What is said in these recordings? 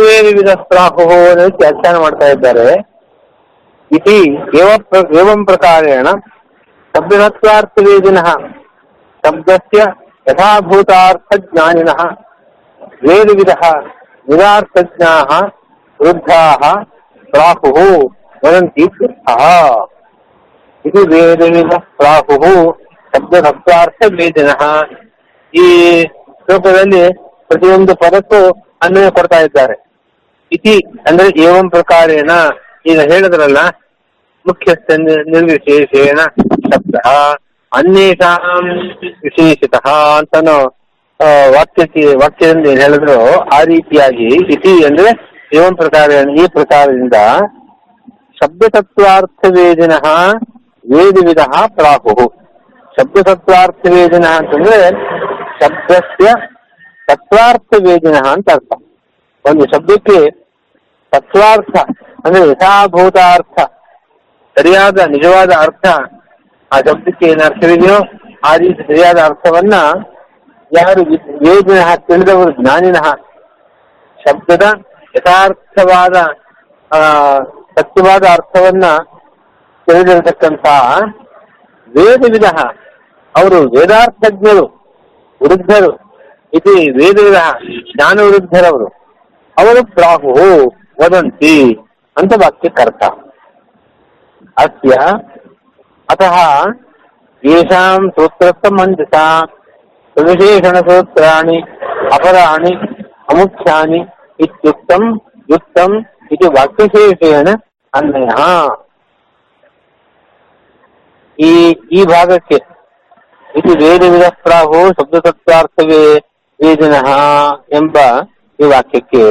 ವಿವಿಧ ಪ್ರಾಹು ವ್ಯಾಖ್ಯಾನ ಮಾಡ್ತಾ ಇದ್ದಾರೆ. ಇತಿ ಏವ ಪ್ರ- ಏವಂ ಪ್ರಕಾರೇಣ ಶಬ್ದತತ್ವಾರ್ಥವೇದಿನಃ ಶಬ್ದಸ್ಯ ಯಥಾಭೂತಾರ್ಥಜ್ಞಾನಿನಃ ವೇದವಿದಃ ವಿದಾರ್ಥಜ್ಞಾಃ ವೃದ್ಧಾಃ ಪ್ರಾಹುಃ ವದಂತಿ ಇತ್ಯರ್ಥಃ ಇದು ವೇದವಿದ ಪ್ರಾಹುಃ ಶಬ್ದತತ್ವಾರ್ಥವೇದಿನಃ ಈ ಶ್ಲೋಕದಲ್ಲಿ ಪ್ರತಿಯೊಂದು ಪದಕ್ಕೂ ಅನ್ವಯ ಕೊಡ್ತಾ ಇದ್ದಾರೆ. ಇತಿ ಅಂದ್ರೆ ಏವಂ ಪ್ರಕಾರೇಣ ಈಗ ಹೇಳಿದ್ರಲ್ಲ, ಮುಖ್ಯಸ್ಥ ನಿರ್ವಿಶೇಷೇಣ ಶಬ್ದ, ಅನ್ಯೇಷಾಂ ವಿಶೇಷತಃ ಅಂತಾನು ವಾಕ್ಯಕ್ಕೆ, ವಾಕ್ಯದಿಂದ ಏನ್ ಹೇಳಿದ್ರು, ಆ ರೀತಿಯಾಗಿ ಇತಿ ಅಂದ್ರೆ ಏವಂ ಪ್ರಕಾರ ಈ ಪ್ರಕಾರದಿಂದ ಶಬ್ದತತ್ವಾರ್ಥವೇದಿನ ವೇದ ವಿಧ ಪ್ರಾಹು. ಶಬ್ದತತ್ವಾರ್ಥವೇದಿನ ಅಂತಂದ್ರೆ ಶಬ್ದಸ್ಯ ತತ್ವಾರ್ಥವೇದಿನ ಅಂತ ಅರ್ಥ. ಒಂದು ಶಬ್ದಕ್ಕೆ ತತ್ವಾರ್ಥ, ಅಂದ್ರೆ ಯಥಾಭೂತಾರ್ಥ, ಸರಿಯಾದ ನಿಜವಾದ ಅರ್ಥ ಆ ಶಬ್ದಕ್ಕೆ ಏನು ಅರ್ಥವಿದೆಯೋ ಆ ರೀತಿ ಸರಿಯಾದ ಅರ್ಥವನ್ನ ಯಾರು ವೇದಿನಃ ತಿಳಿದವರು ಜ್ಞಾನಿನಃ ಶಬ್ದದ ಯಥಾರ್ಥವಾದ ಸತ್ಯವಾದ ಅರ್ಥವನ್ನ ತಿಳಿದಿರತಕ್ಕಂತಹ ವೇದವಿದ ಅವರು ವೇದಾರ್ಥಜ್ಞರು, ವೃದ್ಧರು, ಇದು ವೇದವಿದ ಜ್ಞಾನ ವೃದ್ಧರವರು ಅವರು ಪ್ರಾಹು ವದಂತಿ ಅಂತ ವಾಕ್ಯಕ್ಕರ್ಥ ಅಸ್ಯ ಅತಃ ಯೇಷಾಂ ಸೂತ್ರಸ್ಥಮಂಜಸ ಸವಿಶೇಷಣಸೂತ್ರಾಣಿ ಅಪರಾಣಿ ಅಮುಖ್ಯಾನಿ ಇತ್ಯುಕ್ತಂ ಯುಕ್ತಂ ಇದು ವಾಕ್ಯಶೇಷೇಣ ಅನ್ವಯ ಈ ಈ ಭಾಗಕ್ಕೆ ಇದು ವೇದವಿದ ಪ್ರಾಹು ಶಬ್ದತತ್ವಾರ್ಥವೇ ವೇದಿನಃ ಎಂಬ ಈ ವಾಕ್ಯಕ್ಕೆ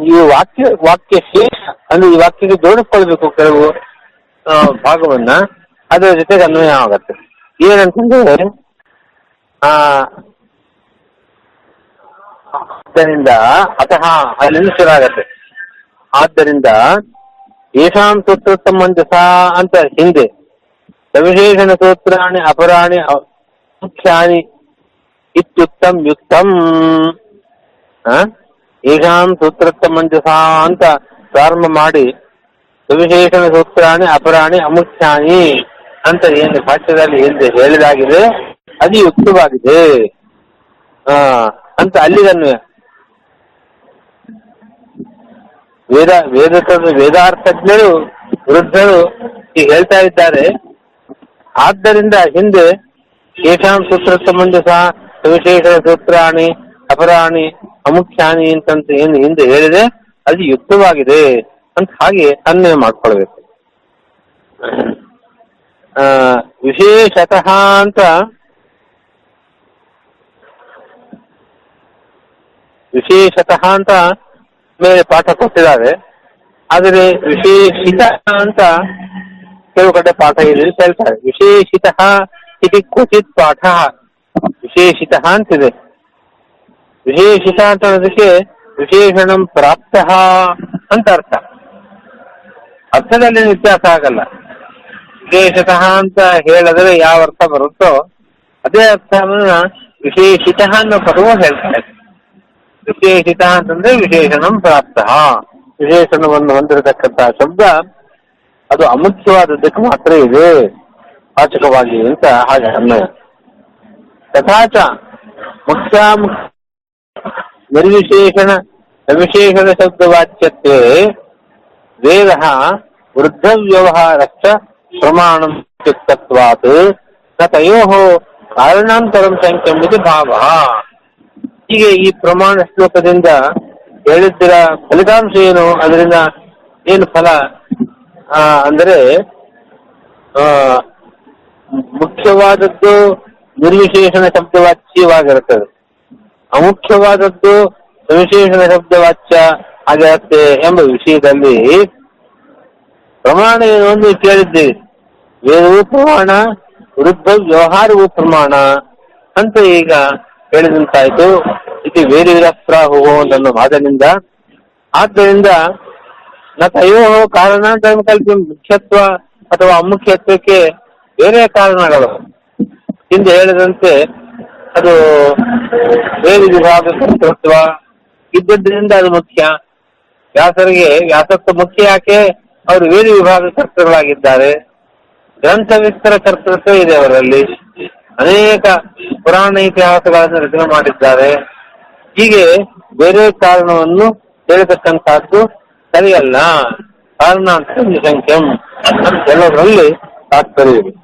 ಈ ವಾಕ್ಯ ವಾಕ್ಯ ಶೇಷ ಅಂದ್ರೆ ಈ ವಾಕ್ಯಕ್ಕೆ ಜೋಡಿಸ್ಕೊಳ್ಬೇಕು ಕೆಲವು ಭಾಗವನ್ನ, ಅದರ ಜೊತೆಗೆ ಅನ್ವಯ ಆಗತ್ತೆ. ಏನಂತಂದ್ರೆ, ಆ, ಆದ್ದರಿಂದ ಅತಃ ಅಲ್ಲಿಂದ ಶುರು ಆಗತ್ತೆ ಆದ್ದರಿಂದ ಯಶಾಂ ಸೂತ್ರ ಸಂಬಂಧಸ ಅಂತ ಹಿಂದೆ, ಸವಿಶೇಷಣ ಸೂತ್ರಾಣಿ, ಅಪರಾಣಿ ಮುಖ್ಯಾನಿ ಯುಕ್ತಂ ಯುಕ್ತಂ ಆ? ಯಶಾಂ ಸೂತ್ರ ಸಂಬಂಧಸ ಅಂತ ಪ್ರಾರಂಭ ಮಾಡಿ ಸವಿಶೇಷಣ ಸೂತ್ರಾಣಿ, ಅಪರಾಣಿ ಅಮುಖ್ಯಾನಿ ಅಂತ ಏನು ಭಾಷ್ಯದಲ್ಲಿ ಹಿಂದೆ ಹೇಳಿದಾಗಿದೆ ಅದು ಯುಕ್ತವಾಗಿದೆ ಆ, ಅಂತ ಅಲ್ಲಿಗನ್ವಯ ವೇದ ವೇದ ವೇದಾರ್ಥಜ್ಞರು, ವೃದ್ಧರು ಈಗ ಹೇಳ್ತಾ ಇದ್ದಾರೆ ಆದ್ದರಿಂದ ಹಿಂದೆ ಏಷಾಂ ಸೂತ್ರ ಸಂಬಂಧ ಸಹ ಸವಿಶೇಷ ಸೂತ್ರಾಣಿ, ಅಪರಾಣಿ ಅಮುಖ್ಯಾನಿ ಅಂತಂತ ಏನು ಹಿಂದೆ ಹೇಳಿದೆ ಅದು ಯುಕ್ತವಾಗಿದೆ ಅಂತ ಹಾಗೆ ಅನ್ವಯ ಮಾಡ್ಕೊಳ್ಬೇಕು. ವಿಶೇಷತಃ ಅಂತ ವಿಶೇಷತಃ ಅಂತ ಮೇಲೆ ಪಾಠ ಕೊಟ್ಟಿದ್ದಾರೆ. ಆದರೆ ವಿಶೇಷಿತ ಅಂತ ಕೆಲವು ಕಡೆ ಪಾಠ ಇದೆ ಅಂತ ಹೇಳ್ತಾರೆ ವಿಶೇಷಿತ ಇದು ಕ್ವಚಿತ್ ಪಾಠ. ವಿಶೇಷಿತ ಅಂತಿದೆ. ವಿಶೇಷಿತ ಅಂತ ಅನ್ನೋದಕ್ಕೆ ವಿಶೇಷಣಂ ಪ್ರಾಪ್ತ ಅಂತ ಅರ್ಥ. ಅರ್ಥದಲ್ಲಿ ವ್ಯತ್ಯಾಸ ಆಗಲ್ಲ. ವಿಶೇಷತಃ ಅಂತ ಹೇಳಿದ್ರೆ ಯಾವ ಅರ್ಥ ಬರುತ್ತೋ ಅದೇ ಅರ್ಥವನ್ನ ವಿಶೇಷಿತ ಅನ್ನೋ ಪದವು ಹೇಳ್ತಾರೆ ವಿಶೇಷಿತ ಅಂತಂದ್ರೆ ವಿಶೇಷಣಂ ಪ್ರಾಪ್ತ. ವಿಶೇಷಣವನ್ನು ಹೊಂದಿರತಕ್ಕಂತಹ ಶಬ್ದ ಅದು ಅಮುಖ್ಯವಾದದ್ದಕ್ಕೆ ಮಾತ್ರ ಇದೆ. ವಾಚಕವಾಗಿ ಅಂತ ಹಾಗೆ ಅನ್ವಯ ತಥಾಚ ಮುಖ್ಯ ನಿರ್ವಿಶೇಷಣ ಸವಿಶೇಷಣ ಶಬ್ದವಾಚ್ಯತ್ವೇ ವೇದ ವೃದ್ಧ ವ್ಯವಹಾರಶ್ಚ ಪ್ರಮಾಣಂ ತಯೋ ಕಾರಣಾಂತರಂ ಸಂಖ್ಯೆ ಇದು ಭಾವ. ಹೀಗೆ ಈ ಪ್ರಮಾಣ ಶ್ಲೋಕದಿಂದ ಹೇಳಿದ್ದರ ಫಲಿತಾಂಶ ಏನು ಅದರಿಂದ ಏನು ಫಲ? ಅಂದರೆ ಮುಖ್ಯವಾದದ್ದು ನಿರ್ವಿಶೇಷಣ ಶಬ್ದವಾಚ್ಯವಾಗಿರುತ್ತದೆ. ಅಮುಖ್ಯವಾದದ್ದು ಸವಿಶೇಷಣ ಶಬ್ದವಾಚ್ಯ ಆಗಿರುತ್ತೆ ಎಂಬ ವಿಷಯದಲ್ಲಿ ಪ್ರಮಾಣ ಏನು ಒಂದು ಕೇಳಿದ್ದೀವಿ ವೇದವು ಪ್ರಮಾಣ ವೃದ್ಧ ವ್ಯವಹಾರವು ಪ್ರಮಾಣ ಅಂತ ಈಗ ಹೇಳಿದಂತಾಯ್ತು. ಇದು ವೇದ ವಿರಸ್ತ್ರಾಹು ಅನ್ನೋ ವಾದನಿಂದ ಆದ್ದರಿಂದ ನ ತಯೋ ಕಾರಣಾಂತರ ಕಲ್ಪಿ ಮುಖ್ಯತ್ವ ಅಥವಾ ಅಮುಖ್ಯತ್ವಕ್ಕೆ ಬೇರೆ ಕಾರಣಗಳು ಹಿಂದೆ ಹೇಳಿದಂತೆ ಅದು ವೇದ ವಿಭಾಗ ಕರ್ತೃತ್ವ ಇದ್ದದ್ರಿಂದ ಅದು ಮುಖ್ಯ. ವ್ಯಾಸರಿಗೆ ವ್ಯಾಸತ್ವ ಮುಖ್ಯ ಯಾಕೆ? ಅವರು ವೇದ ವಿಭಾಗ ಕರ್ತೃಗಳಾಗಿದ್ದಾರೆ. ಗ್ರಂಥ ವಿಸ್ತರ ಕರ್ತೃತ್ವ ಇದೆ ಅವರಲ್ಲಿ. ಅನೇಕ ಪುರಾಣ ಇತಿಹಾಸಗಳನ್ನು ರಚನೆ ಮಾಡಿದ್ದಾರೆ. ಹೀಗೆ ಬೇರೆ ಕಾರಣವನ್ನು ಹೇಳತಕ್ಕಂತಹದ್ದು ಸರಿಯಲ್ಲ. ಕಾರಣ ಅಂತ ನಿಸಂಖ್ಯಂ ಅಂತ ಹೇಳೋದ್ರಲ್ಲಿ ತಾತ್ಪರ್ಯ